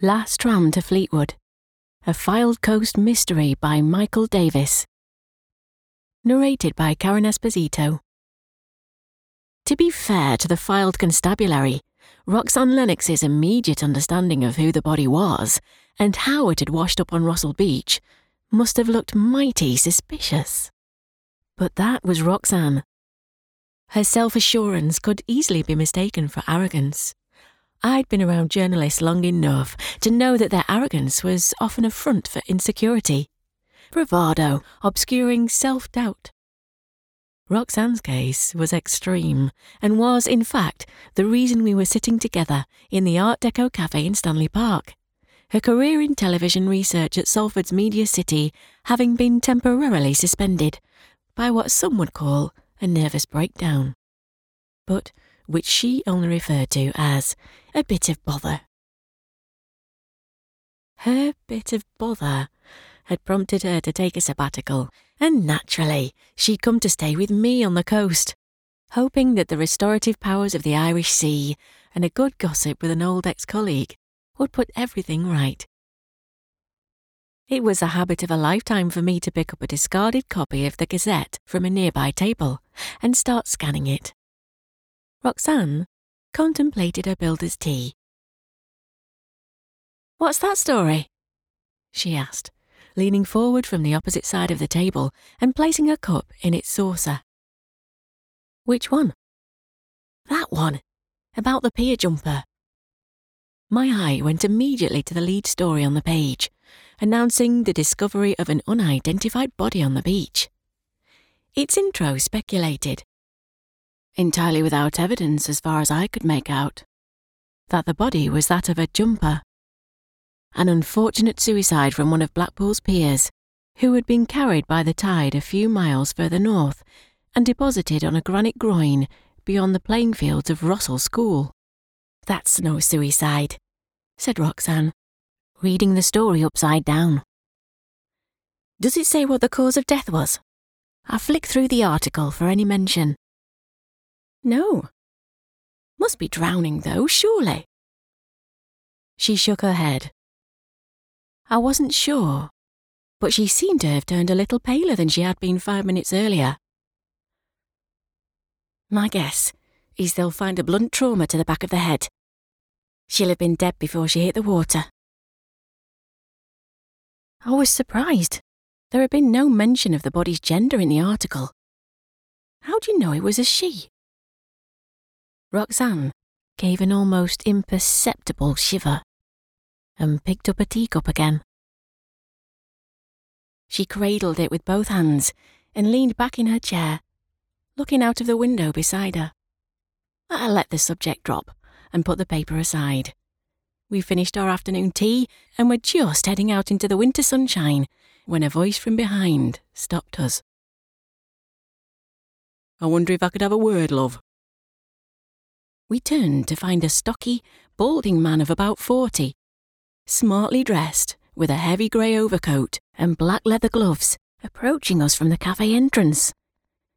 Last Tram to Fleetwood, a Fylde Coast mystery by Michael Davies. Narrated by Karen Esposito. To be fair to the Fylde Constabulary, Roxanne Lennox's immediate understanding of who the body was and how it had washed up on Rossall Beach must have looked mighty suspicious. But that was Roxanne. Her self assurance could easily be mistaken for arrogance. I'd been around journalists long enough to know that their arrogance was often a front for insecurity, bravado obscuring self doubt. Roxanne's case was extreme and was, in fact, the reason we were sitting together in the Art Deco cafe in Stanley Park. Her career in television research at Salford's Media City having been temporarily suspended by what some would call a nervous breakdown. But which she only referred to as a bit of bother. Her bit of bother had prompted her to take a sabbatical, and naturally, she'd come to stay with me on the coast, hoping that the restorative powers of the Irish Sea and a good gossip with an old ex colleague would put everything right. It was a habit of a lifetime for me to pick up a discarded copy of the Gazette from a nearby table and start scanning it. Roxanne contemplated her builder's tea. What's that story? she asked, leaning forward from the opposite side of the table and placing a cup in its saucer. Which one? That one, about the pier jumper. My eye went immediately to the lead story on the page, announcing the discovery of an unidentified body on the beach. Its intro speculated entirely without evidence as far as I could make out, that the body was that of a jumper. An unfortunate suicide from one of Blackpool's piers, who had been carried by the tide a few miles further north and deposited on a granite groin beyond the playing fields of Rossall School. That's no suicide, said Roxanne, reading the story upside down. Does it say what the cause of death was? I flicked through the article for any mention. No. Must be drowning, though, surely. She shook her head. I wasn't sure, but she seemed to have turned a little paler than she had been five minutes earlier. My guess is they'll find a blunt trauma to the back of the head. She'll have been dead before she hit the water. I was surprised. There had been no mention of the body's gender in the article. How do you know it was a she? Roxanne gave an almost imperceptible shiver and picked up a teacup again. She cradled it with both hands and leaned back in her chair, looking out of the window beside her. I let the subject drop and put the paper aside. We finished our afternoon tea and were just heading out into the winter sunshine when a voice from behind stopped us. I wonder if I could have a word, love, we turned to find a stocky, balding man of about forty, smartly dressed, with a heavy grey overcoat and black leather gloves, approaching us from the cafe entrance.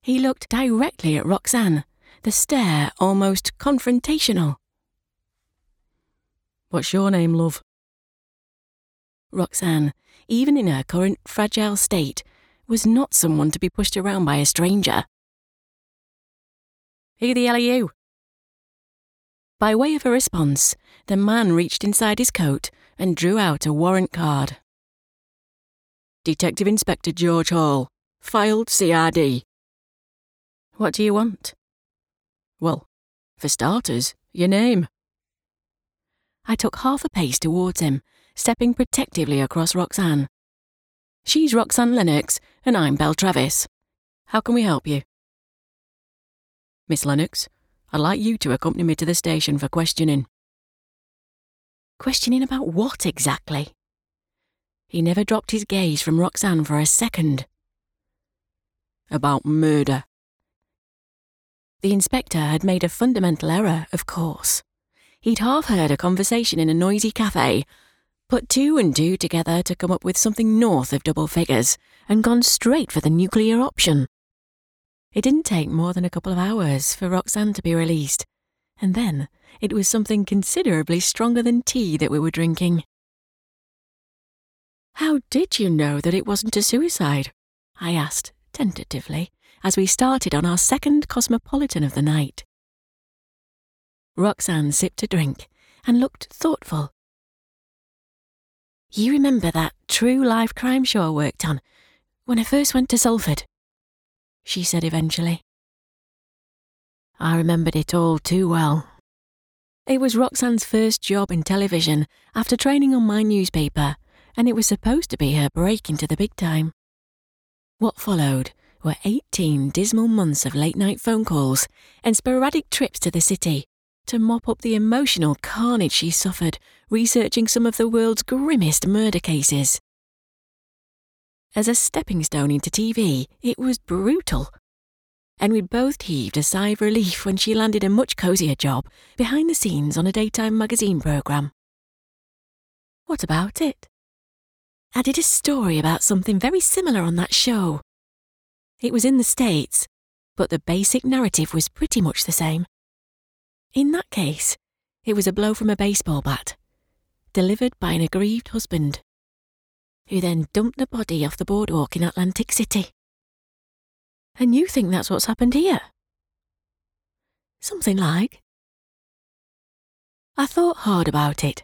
He looked directly at Roxanne, the stare almost confrontational. What's your name, love? Roxanne, even in her current fragile state, was not someone to be pushed around by a stranger. Who the hell are you? By way of a response, the man reached inside his coat and drew out a warrant card. Detective Inspector George Hall, Fylde CID. What do you want? Well, for starters, your name. I took half a pace towards him, stepping protectively across Roxanne. She's Roxanne Lennox, and I'm Belle Travis. How can we help you? Miss Lennox, I'd like you to accompany me to the station for questioning. Questioning about what exactly? He never dropped his gaze from Roxanne for a second. About murder. The inspector had made a fundamental error, of course. He'd half heard a conversation in a noisy cafe, put two and two together to come up with something north of double figures, and gone straight for the nuclear option. It didn't take more than a couple of hours for Roxanne to be released, and then it was something considerably stronger than tea that we were drinking. How did you know that it wasn't a suicide? I asked, tentatively, as we started on our second cosmopolitan of the night. Roxanne sipped a drink and looked thoughtful. You remember that true life crime show I worked on when I first went to Salford? She said eventually. I remembered it all too well. It was Roxanne's first job in television after training on my newspaper, and it was supposed to be her break into the big time. What followed were 18 dismal months of late night phone calls and sporadic trips to the city to mop up the emotional carnage she suffered researching some of the world's grimmest murder cases. As a stepping stone into TV, it was brutal. And we both heaved a sigh of relief when she landed a much cosier job behind the scenes on a daytime magazine programme. What about it? I did a story about something very similar on that show. It was in the States, but the basic narrative was pretty much the same. In that case, it was a blow from a baseball bat, delivered by an aggrieved husband, who then dumped the body off the boardwalk in Atlantic City. And you think that's what's happened here? Something like. I thought hard about it.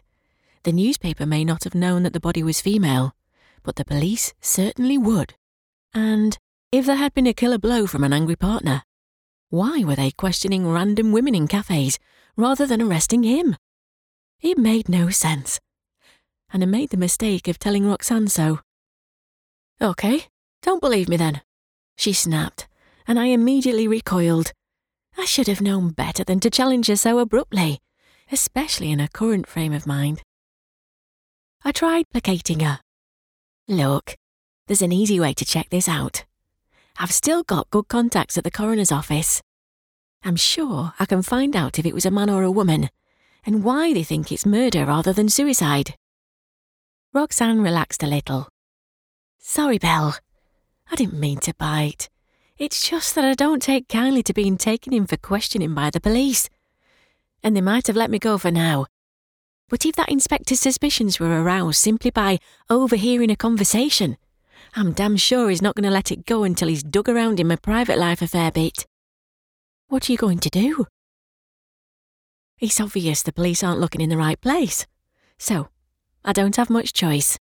The newspaper may not have known that the body was female, but the police certainly would. And if there had been a killer blow from an angry partner, why were they questioning random women in cafes rather than arresting him? It made no sense. And I made the mistake of telling Roxanne so. OK, don't believe me then, she snapped, and I immediately recoiled. I should have known better than to challenge her so abruptly, especially in her current frame of mind. I tried placating her. Look, there's an easy way to check this out. I've still got good contacts at the coroner's office. I'm sure I can find out if it was a man or a woman, and why they think it's murder rather than suicide. Roxanne relaxed a little. Sorry, Belle. I didn't mean to bite. It's just that I don't take kindly to being taken in for questioning by the police. And they might have let me go for now. But if that inspector's suspicions were aroused simply by overhearing a conversation, I'm damn sure he's not going to let it go until he's dug around in my private life a fair bit. What are you going to do? It's obvious the police aren't looking in the right place. So, I don't have much choice.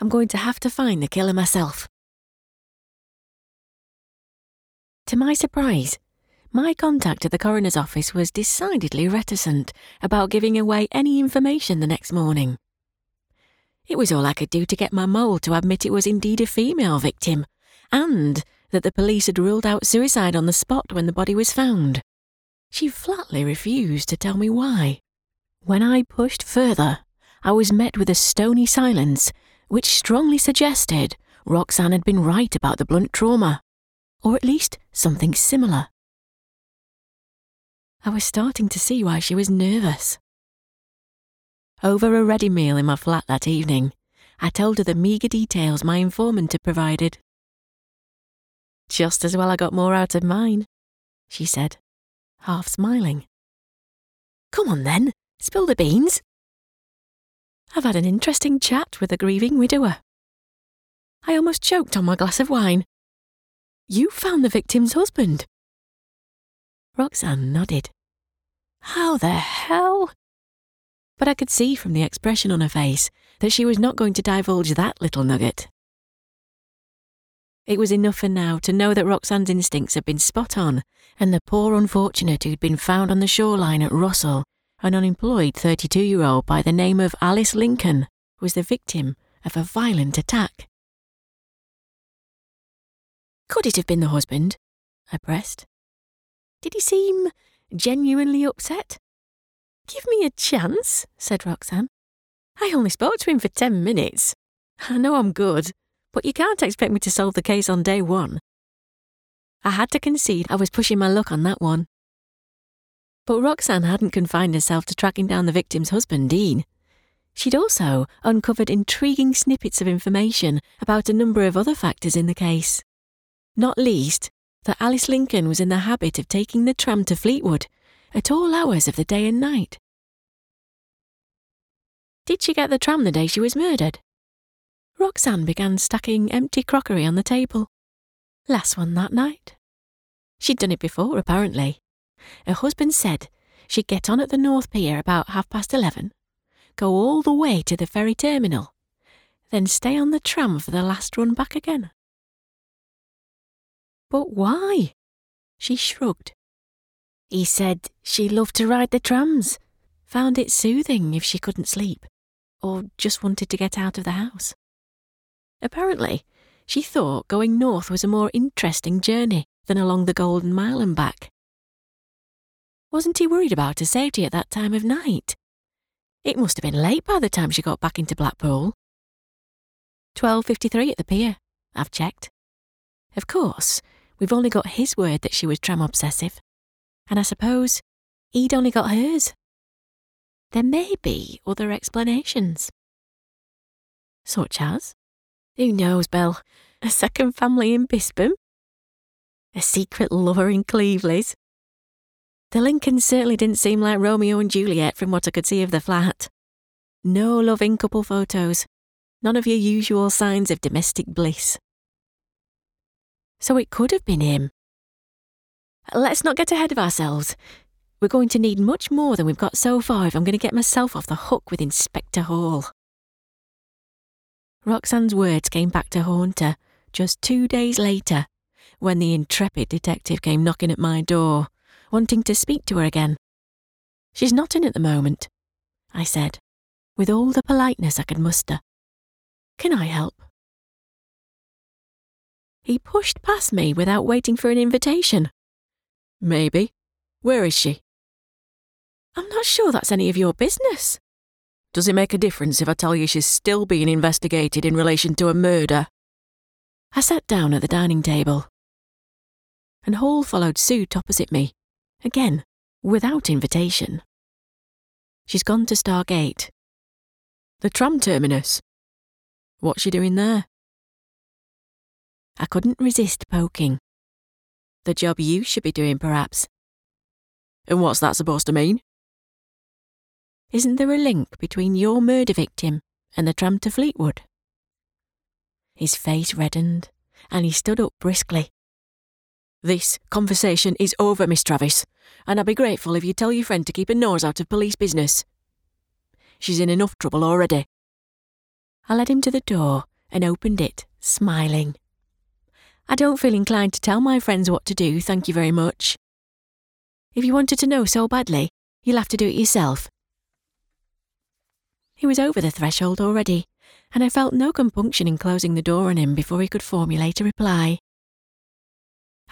I'm going to have to find the killer myself. To my surprise, my contact at the coroner's office was decidedly reticent about giving away any information the next morning. It was all I could do to get my mole to admit it was indeed a female victim, and that the police had ruled out suicide on the spot when the body was found. She flatly refused to tell me why. When I pushed further, I was met with a stony silence, which strongly suggested Roxanne had been right about the blunt trauma, or at least something similar. I was starting to see why she was nervous. Over a ready meal in my flat that evening, I told her the meagre details my informant had provided. Just as well I got more out of mine, she said, half smiling. Come on then, spill the beans. I've had an interesting chat with a grieving widower. I almost choked on my glass of wine. You found the victim's husband. Roxanne nodded. How the hell? but I could see from the expression on her face that she was not going to divulge that little nugget. It was enough for now to know that Roxanne's instincts had been spot on, and the poor unfortunate who'd been found on the shoreline at Rossall, an unemployed 32 year old by the name of Alice Lincoln, was the victim of a violent attack. Could it have been the husband? I pressed. Did he seem genuinely upset? Give me a chance, said Roxanne. I only spoke to him for ten minutes. I know I'm good, but you can't expect me to solve the case on day one. I had to concede I was pushing my luck on that one. But Roxanne hadn't confined herself to tracking down the victim's husband, Dean. She'd also uncovered intriguing snippets of information about a number of other factors in the case. Not least, that Alice Lincoln was in the habit of taking the tram to Fleetwood at all hours of the day and night. Did she get the tram the day she was murdered? Roxanne began stacking empty crockery on the table. Last one that night. She'd done it before, apparently. Her husband said she'd get on at the North Pier about half past eleven, go all the way to the ferry terminal, then stay on the tram for the last run back again. But why? She shrugged. He said she loved to ride the trams, found it soothing if she couldn't sleep, or just wanted to get out of the house. Apparently, she thought going north was a more interesting journey than along the Golden Mile and back. Wasn't he worried about her safety at that time of night? It must have been late by the time she got back into Blackpool. 12.53 at the pier, I've checked. Of course, we've only got his word that she was tram obsessive. And I suppose he'd only got hers. There may be other explanations. Such as? Who knows, Belle? A second family in Bispham? A secret lover in Cleveleys? The Lincolns certainly didn't seem like Romeo and Juliet from what I could see of the flat. No loving couple photos. None of your usual signs of domestic bliss. So it could have been him. Let's not get ahead of ourselves. We're going to need much more than we've got so far if I'm going to get myself off the hook with Inspector Hall. Roxanne's words came back to haunt her just two days later, when the intrepid detective came knocking at my door, wanting to speak to her again. She's not in at the moment, I said, with all the politeness I could muster. Can I help? He pushed past me without waiting for an invitation. Maybe. Where is she? I'm not sure that's any of your business. Does it make a difference if I tell you she's still being investigated in relation to a murder? I sat down at the dining table. And Hall followed suit opposite me, again, without invitation. She's gone to Starr Gate. The tram terminus. What's she doing there? I couldn't resist poking. The job you should be doing, perhaps. And what's that supposed to mean? Isn't there a link between your murder victim and the tram to Fleetwood? His face reddened, and he stood up briskly. This conversation is over, Miss Travis, and I'd be grateful if you'd tell your friend to keep her nose out of police business. She's in enough trouble already. I led him to the door and opened it, smiling. I don't feel inclined to tell my friends what to do, thank you very much. If you wanted to know so badly, you'll have to do it yourself. He was over the threshold already, and I felt no compunction in closing the door on him before he could formulate a reply.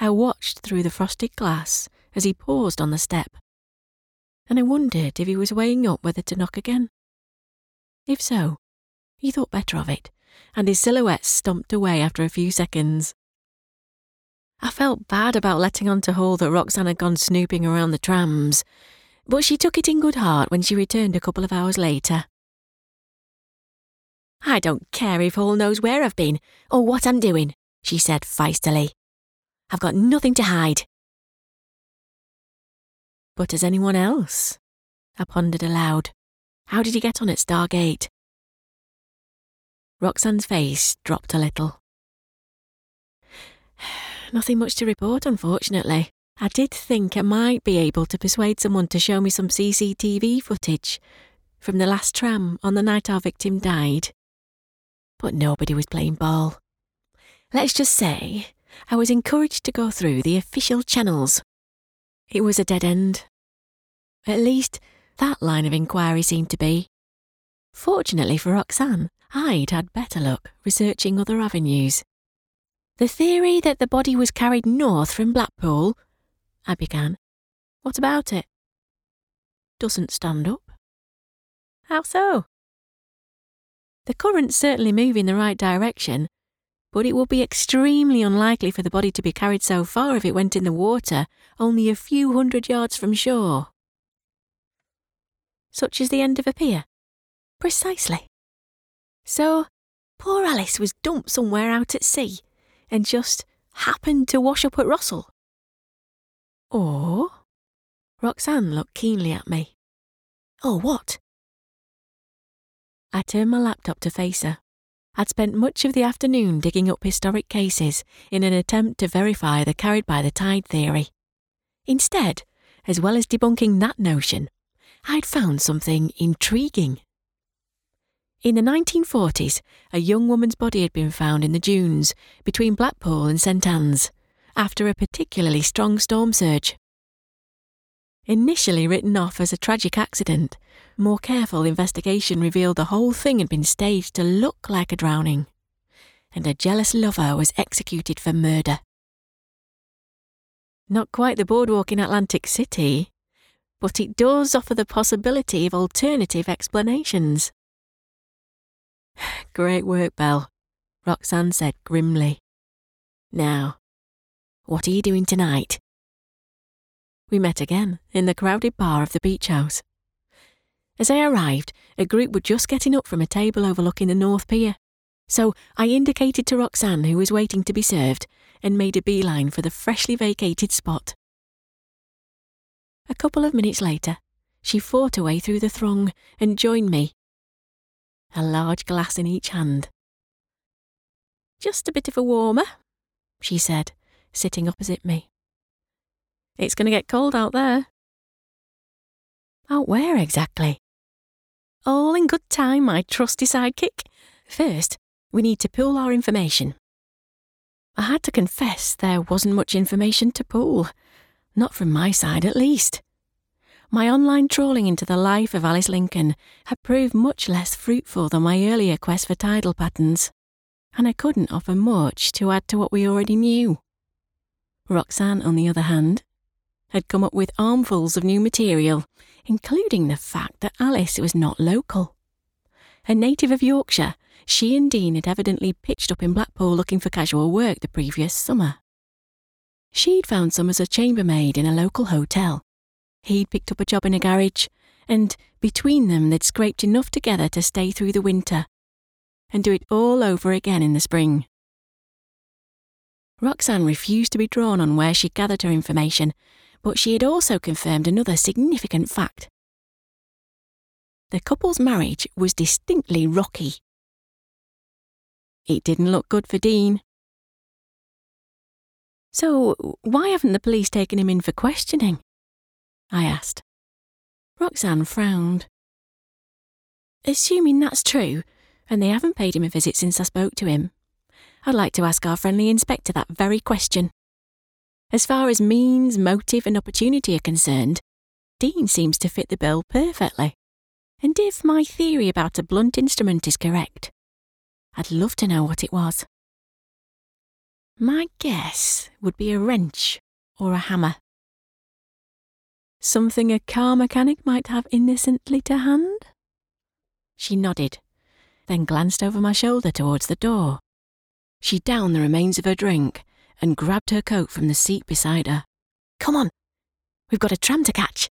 I watched through the frosted glass as he paused on the step, and I wondered if he was weighing up whether to knock again. If so, he thought better of it, and his silhouette stomped away after a few seconds. I felt bad about letting on to Hall that Roxanne had gone snooping around the trams, but she took it in good heart when she returned a couple of hours later. I don't care if Hall knows where I've been or what I'm doing, she said feistily. I've got nothing to hide. But has anyone else? I pondered aloud. How did he get on at Starr Gate? Roxanne's face dropped a little. Nothing much to report, unfortunately. I did think I might be able to persuade someone to show me some CCTV footage from the last tram on the night our victim died but nobody was playing ball. Let's just say I was encouraged to go through the official channels. It was a dead end. At least, that line of inquiry seemed to be. Fortunately for Roxanne, I'd had better luck researching other avenues. The theory that the body was carried north from Blackpool, I began. What about it? Doesn't stand up. How so? The current's certainly moving in the right direction, but it would be extremely unlikely for the body to be carried so far if it went in the water only a few hundred yards from shore. Such is the end of a pier. Precisely. So, poor Alice was dumped somewhere out at sea and just happened to wash up at Rossall. Or, Roxanne looked keenly at me. Or what? I turned my laptop to face her. I'd spent much of the afternoon digging up historic cases in an attempt to verify the carried by the tide theory. Instead, as well as debunking that notion, I'd found something intriguing. In the 1940s, a young woman's body had been found in the dunes between Blackpool and St Anne's after a particularly strong storm surge. Initially written off as a tragic accident, more careful investigation revealed the whole thing had been staged to look like a drowning, and a jealous lover was executed for murder. Not quite the boardwalk in Atlantic City, but it does offer the possibility of alternative explanations. Great work, Belle, Roxanne said grimly. Now, what are you doing tonight? We met again in the crowded bar of the beach house. As I arrived, a group were just getting up from a table overlooking the North Pier. So I indicated to Roxanne, who was waiting to be served, and made a beeline for the freshly vacated spot. A couple of minutes later, she fought her way through the throng and joined me a large glass in each hand. Just a bit of a warmer, she said, sitting opposite me. It's going to get cold out there. Out where exactly? All in good time, my trusty sidekick. First, we need to pool our information. I had to confess there wasn't much information to pool. Not from my side, at least my online trawling into the life of Alice Lincoln had proved much less fruitful than my earlier quest for tidal patterns, and I couldn't offer much to add to what we already knew. Roxanne, on the other hand, had come up with armfuls of new material, including the fact that Alice was not local. A native of Yorkshire, she and Dean had evidently pitched up in Blackpool looking for casual work the previous summer. She'd found some as a chambermaid in a local hotel He'd picked up a job in a garage, and between them they'd scraped enough together to stay through the winter and do it all over again in the spring. Roxanne refused to be drawn on where she'd gathered her information, but she had also confirmed another significant fact. The couple's marriage was distinctly rocky. It didn't look good for Dean. So, why haven't the police taken him in for questioning? I asked. Roxanne frowned. Assuming that's true, and they haven't paid him a visit since I spoke to him, I'd like to ask our friendly inspector that very question. As far as means, motive, and opportunity are concerned, Dean seems to fit the bill perfectly. And if my theory about a blunt instrument is correct, I'd love to know what it was. My guess would be a wrench or a hammer. Something a car mechanic might have innocently to hand? She nodded, then glanced over my shoulder towards the door. She downed the remains of her drink and grabbed her coat from the seat beside her. Come on, we've got a tram to catch.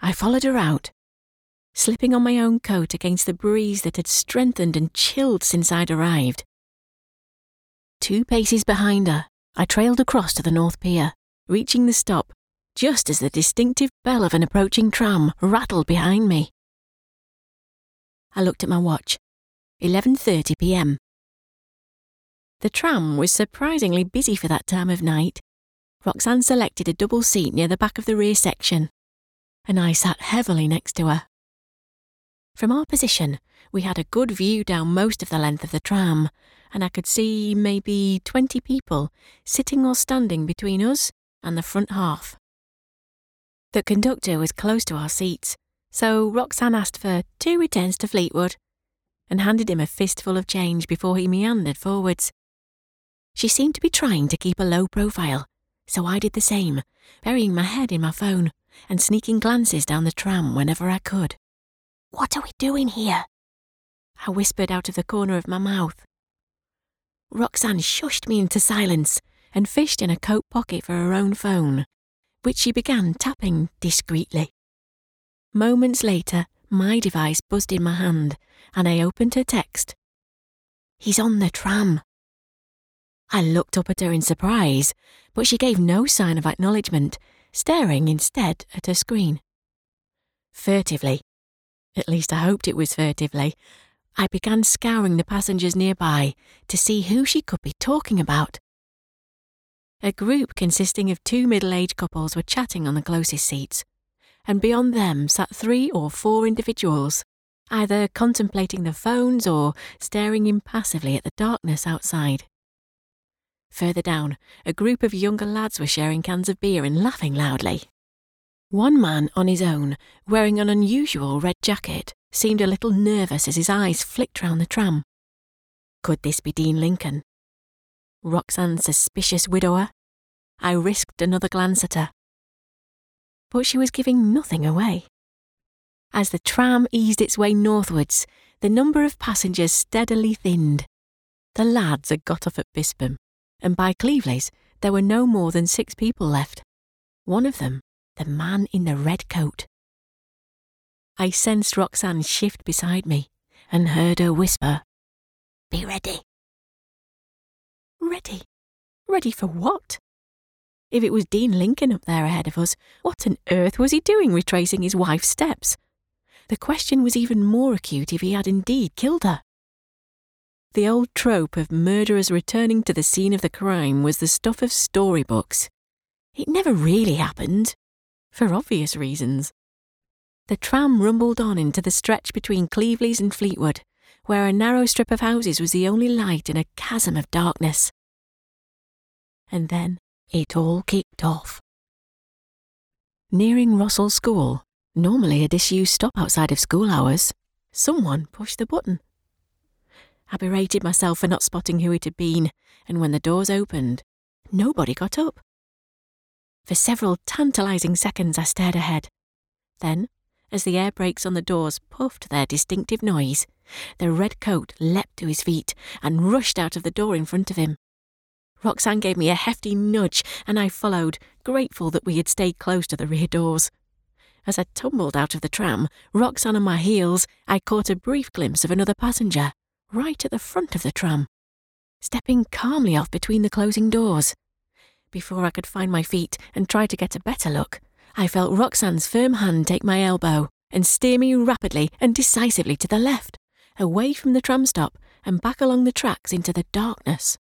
I followed her out, slipping on my own coat against the breeze that had strengthened and chilled since I'd arrived. Two paces behind her, I trailed across to the North Pier, reaching the stop just as the distinctive bell of an approaching tram rattled behind me. I looked at my watch. 11:30 p.m. The tram was surprisingly busy for that time of night. Roxanne selected a double seat near the back of the rear section, and I sat heavily next to her. From our position, we had a good view down most of the length of the tram, and I could see maybe 20 people sitting or standing between us and the front half. The conductor was close to our seats, so Roxanne asked for two returns to Fleetwood and handed him a fistful of change before he meandered forwards. She seemed to be trying to keep a low profile, so I did the same, burying my head in my phone and sneaking glances down the tram whenever I could. What are we doing here? I whispered out of the corner of my mouth. Roxanne shushed me into silence and fished in a coat pocket for her own phone which she began tapping discreetly. Moments later, my device buzzed in my hand, and I opened her text. He's on the tram. I looked up at her in surprise, but she gave no sign of acknowledgement, staring instead at her screen. Furtively, at least I hoped it was furtively, I began scouring the passengers nearby to see who she could be talking about. A group consisting of two middle aged couples were chatting on the closest seats, and beyond them sat three or four individuals, either contemplating the phones or staring impassively at the darkness outside. Further down, a group of younger lads were sharing cans of beer and laughing loudly. One man on his own, wearing an unusual red jacket, seemed a little nervous as his eyes flicked round the tram. Could this be Dean Lincoln? Roxanne's suspicious widower? I risked another glance at her. But she was giving nothing away. As the tram eased its way northwards, the number of passengers steadily thinned. The lads had got off at Bispham, and by Cleveleys there were no more than six people left. One of them, the man in the red coat. I sensed Roxanne shift beside me and heard her whisper, Be ready. Ready? Ready for what? If it was Dean Lincoln up there ahead of us, what on earth was he doing retracing his wife's steps? The question was even more acute if he had indeed killed her. The old trope of murderers returning to the scene of the crime was the stuff of storybooks. It never really happened, for obvious reasons. The tram rumbled on into the stretch between Cleveleys and Fleetwood, where a narrow strip of houses was the only light in a chasm of darkness. And then it all kicked off. Nearing Rossall School, normally a disused stop outside of school hours, someone pushed the button. I berated myself for not spotting who it had been, and when the doors opened, nobody got up. For several tantalising seconds, I stared ahead. Then, as the air brakes on the doors puffed their distinctive noise, the red coat leapt to his feet and rushed out of the door in front of him. Roxanne gave me a hefty nudge, and I followed, grateful that we had stayed close to the rear doors. As I tumbled out of the tram, Roxanne on my heels, I caught a brief glimpse of another passenger, right at the front of the tram, stepping calmly off between the closing doors. Before I could find my feet and try to get a better look, I felt Roxanne's firm hand take my elbow and steer me rapidly and decisively to the left, away from the tram stop and back along the tracks into the darkness.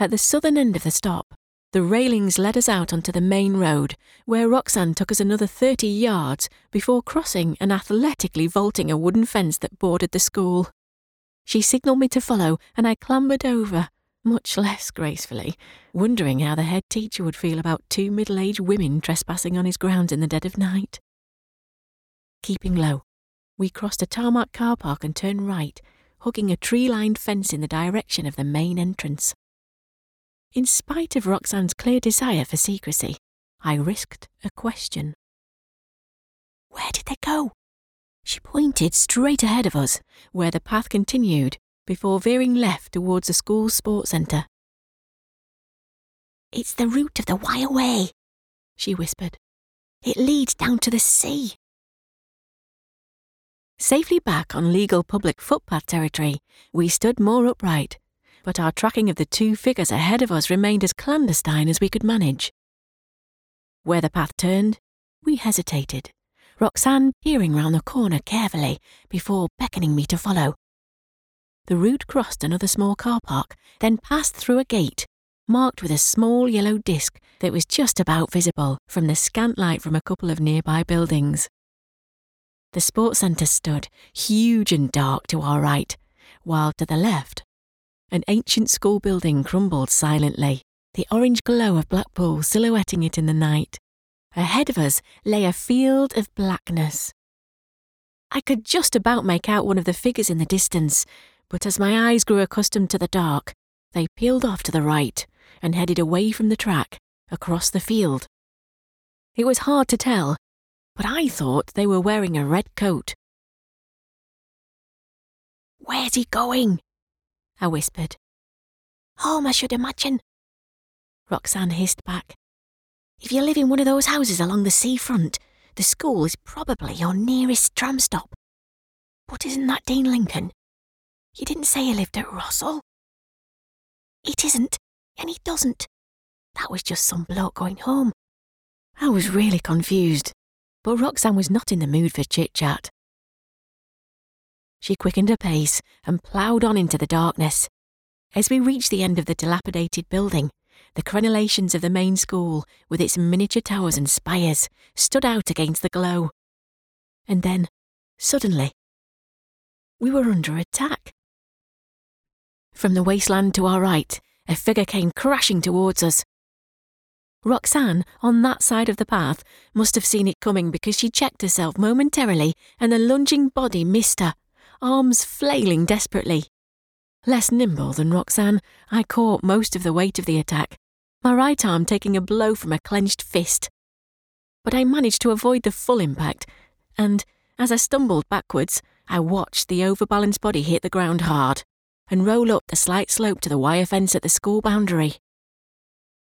At the southern end of the stop, the railings led us out onto the main road, where Roxanne took us another 30 yards before crossing and athletically vaulting a wooden fence that bordered the school. She signalled me to follow, and I clambered over, much less gracefully, wondering how the head teacher would feel about two middle aged women trespassing on his grounds in the dead of night. Keeping low, we crossed a tarmac car park and turned right, hugging a tree lined fence in the direction of the main entrance. In spite of Roxanne's clear desire for secrecy, I risked a question. Where did they go? She pointed straight ahead of us, where the path continued, before veering left towards the school sports centre. It's the route of the Wyre Way, she whispered. It leads down to the sea. Safely back on legal public footpath territory, we stood more upright, but our tracking of the two figures ahead of us remained as clandestine as we could manage. Where the path turned, we hesitated, Roxanne peering round the corner carefully before beckoning me to follow. The route crossed another small car park, then passed through a gate, marked with a small yellow disc that was just about visible from the scant light from a couple of nearby buildings. The sports centre stood, huge and dark to our right, while to the left an ancient school building crumbled silently, the orange glow of Blackpool silhouetting it in the night. Ahead of us lay a field of blackness. I could just about make out one of the figures in the distance, but as my eyes grew accustomed to the dark, they peeled off to the right and headed away from the track, across the field. It was hard to tell, but I thought they were wearing a red coat. Where's he going? I whispered. Home, I should imagine. Roxanne hissed back. If you live in one of those houses along the seafront, the school is probably your nearest tram stop. But isn't that Dean Lincoln? You didn't say he lived at Rossall. It isn't, and he doesn't. That was just some bloke going home. I was really confused, but Roxanne was not in the mood for chit chat. She quickened her pace and ploughed on into the darkness. As we reached the end of the dilapidated building, the crenellations of the main school, with its miniature towers and spires, stood out against the glow. And then, suddenly, we were under attack. From the wasteland to our right, a figure came crashing towards us. Roxanne, on that side of the path, must have seen it coming because she checked herself momentarily and the lunging body missed her, arms flailing desperately. Less nimble than Roxanne, I caught most of the weight of the attack, my right arm taking a blow from a clenched fist. But I managed to avoid the full impact, and as I stumbled backwards, I watched the overbalanced body hit the ground hard and roll up the slight slope to the wire fence at the school boundary.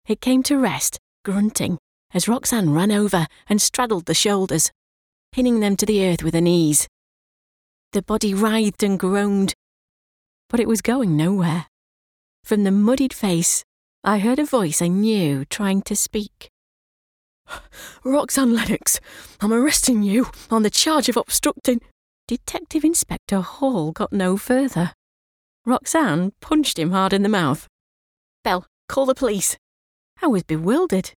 It came to rest, grunting, as Roxanne ran over and straddled the shoulders, pinning them to the earth with her knees. The body writhed and groaned, but it was going nowhere. From the muddied face, I heard a voice I knew trying to speak. Roxanne Lennox, I'm arresting you on the charge of obstructing. Detective Inspector Hall got no further. Roxanne punched him hard in the mouth. Belle, call the police. I was bewildered.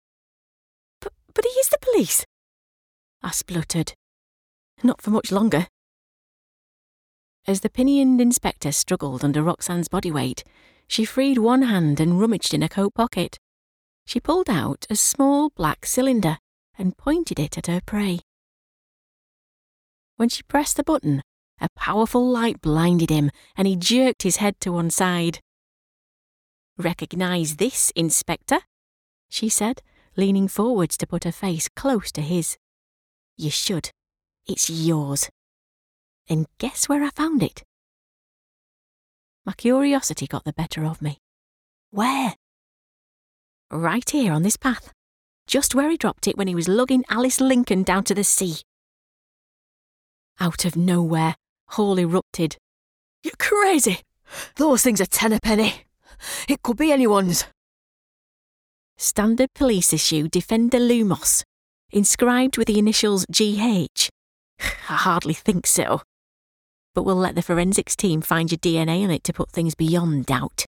But, but he is the police. I spluttered. Not for much longer. As the pinioned inspector struggled under Roxanne's body weight, she freed one hand and rummaged in a coat pocket. She pulled out a small black cylinder and pointed it at her prey. When she pressed the button, a powerful light blinded him and he jerked his head to one side. Recognize this, Inspector? she said, leaning forwards to put her face close to his. You should. It's yours. And guess where I found it? My curiosity got the better of me. Where? Right here on this path. Just where he dropped it when he was lugging Alice Lincoln down to the sea. Out of nowhere, Hall erupted. You're crazy! Those things are ten a penny. It could be anyone's. Standard police issue Defender Lumos, inscribed with the initials GH. I hardly think so. But we'll let the forensics team find your DNA on it to put things beyond doubt.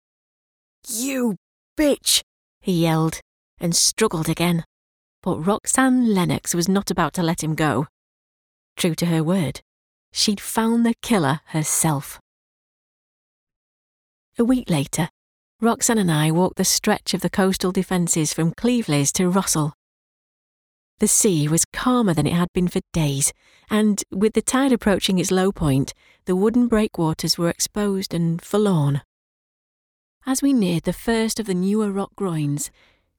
You bitch! he yelled and struggled again. But Roxanne Lennox was not about to let him go. True to her word, she'd found the killer herself. A week later, Roxanne and I walked the stretch of the coastal defences from Cleveleys to Rossall. The sea was calmer than it had been for days, and with the tide approaching its low point, the wooden breakwaters were exposed and forlorn. As we neared the first of the newer rock groins,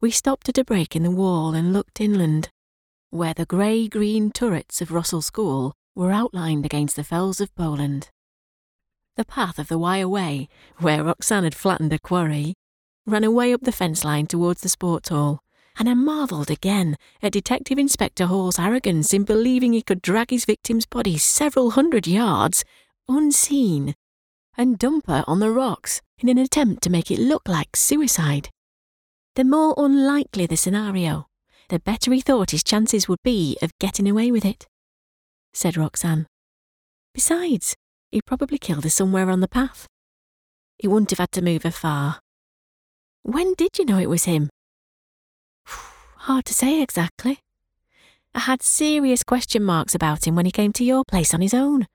we stopped at a break in the wall and looked inland, where the grey green turrets of Rossall School were outlined against the fells of Bowland. The path of the Wyre Way, where Roxanne had flattened a quarry, ran away up the fence line towards the sports hall, and I marvelled again at Detective Inspector Hall's arrogance in believing he could drag his victim's body several hundred yards, unseen, and dump her on the rocks in an attempt to make it look like suicide. The more unlikely the scenario, the better he thought his chances would be of getting away with it, said Roxanne. Besides, he probably killed her somewhere on the path. He wouldn't have had to move her far. When did you know it was him? Hard to say exactly. I had serious question marks about him when he came to your place on his own.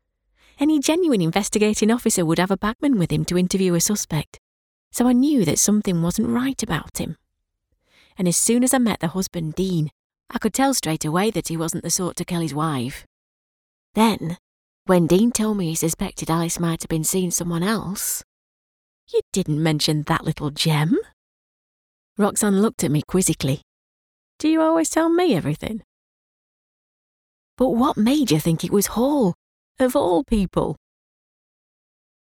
Any genuine investigating officer would have a bagman with him to interview a suspect, so I knew that something wasn't right about him. And as soon as I met the husband, Dean, I could tell straight away that he wasn't the sort to kill his wife. Then, when Dean told me he suspected Alice might have been seeing someone else, you didn't mention that little gem. Roxanne looked at me quizzically. Do you always tell me everything? But what made you think it was Hall, of all people?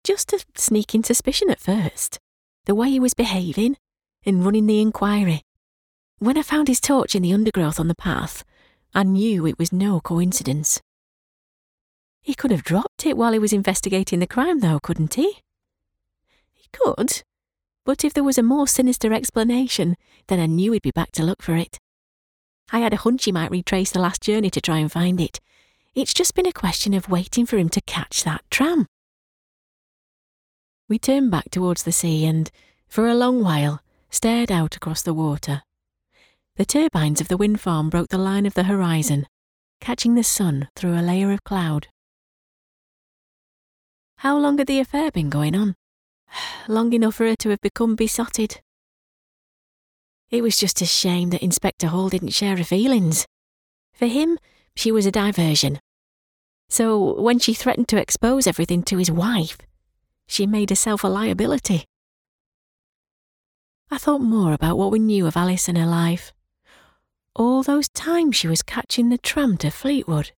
Just a sneaking suspicion at first, the way he was behaving and running the inquiry. When I found his torch in the undergrowth on the path, I knew it was no coincidence. He could have dropped it while he was investigating the crime, though, couldn't he? He could, but if there was a more sinister explanation, then I knew he'd be back to look for it. I had a hunch he might retrace the last journey to try and find it. It's just been a question of waiting for him to catch that tram. We turned back towards the sea and, for a long while, stared out across the water. The turbines of the wind farm broke the line of the horizon, catching the sun through a layer of cloud. How long had the affair been going on? Long enough for her to have become besotted. It was just a shame that Inspector Hall didn't share her feelings. For him, she was a diversion. So when she threatened to expose everything to his wife, she made herself a liability. I thought more about what we knew of Alice and her life. All those times she was catching the tram to Fleetwood.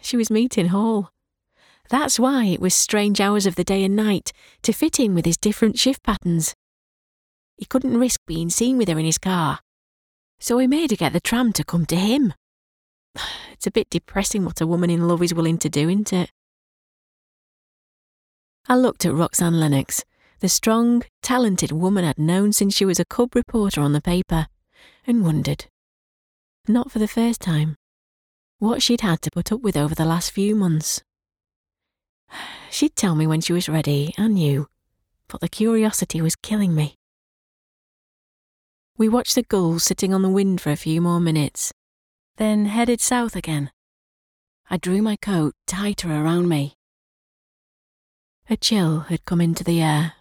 She was meeting Hall. That's why it was strange hours of the day and night to fit in with his different shift patterns. He couldn't risk being seen with her in his car, so he made her get the tram to come to him. It's a bit depressing what a woman in love is willing to do, isn't it? I looked at Roxanne Lennox, the strong, talented woman I'd known since she was a cub reporter on the paper, and wondered, not for the first time, what she'd had to put up with over the last few months. She'd tell me when she was ready, I knew, but the curiosity was killing me. We watched the gulls sitting on the wind for a few more minutes, then headed south again. I drew my coat tighter around me. A chill had come into the air,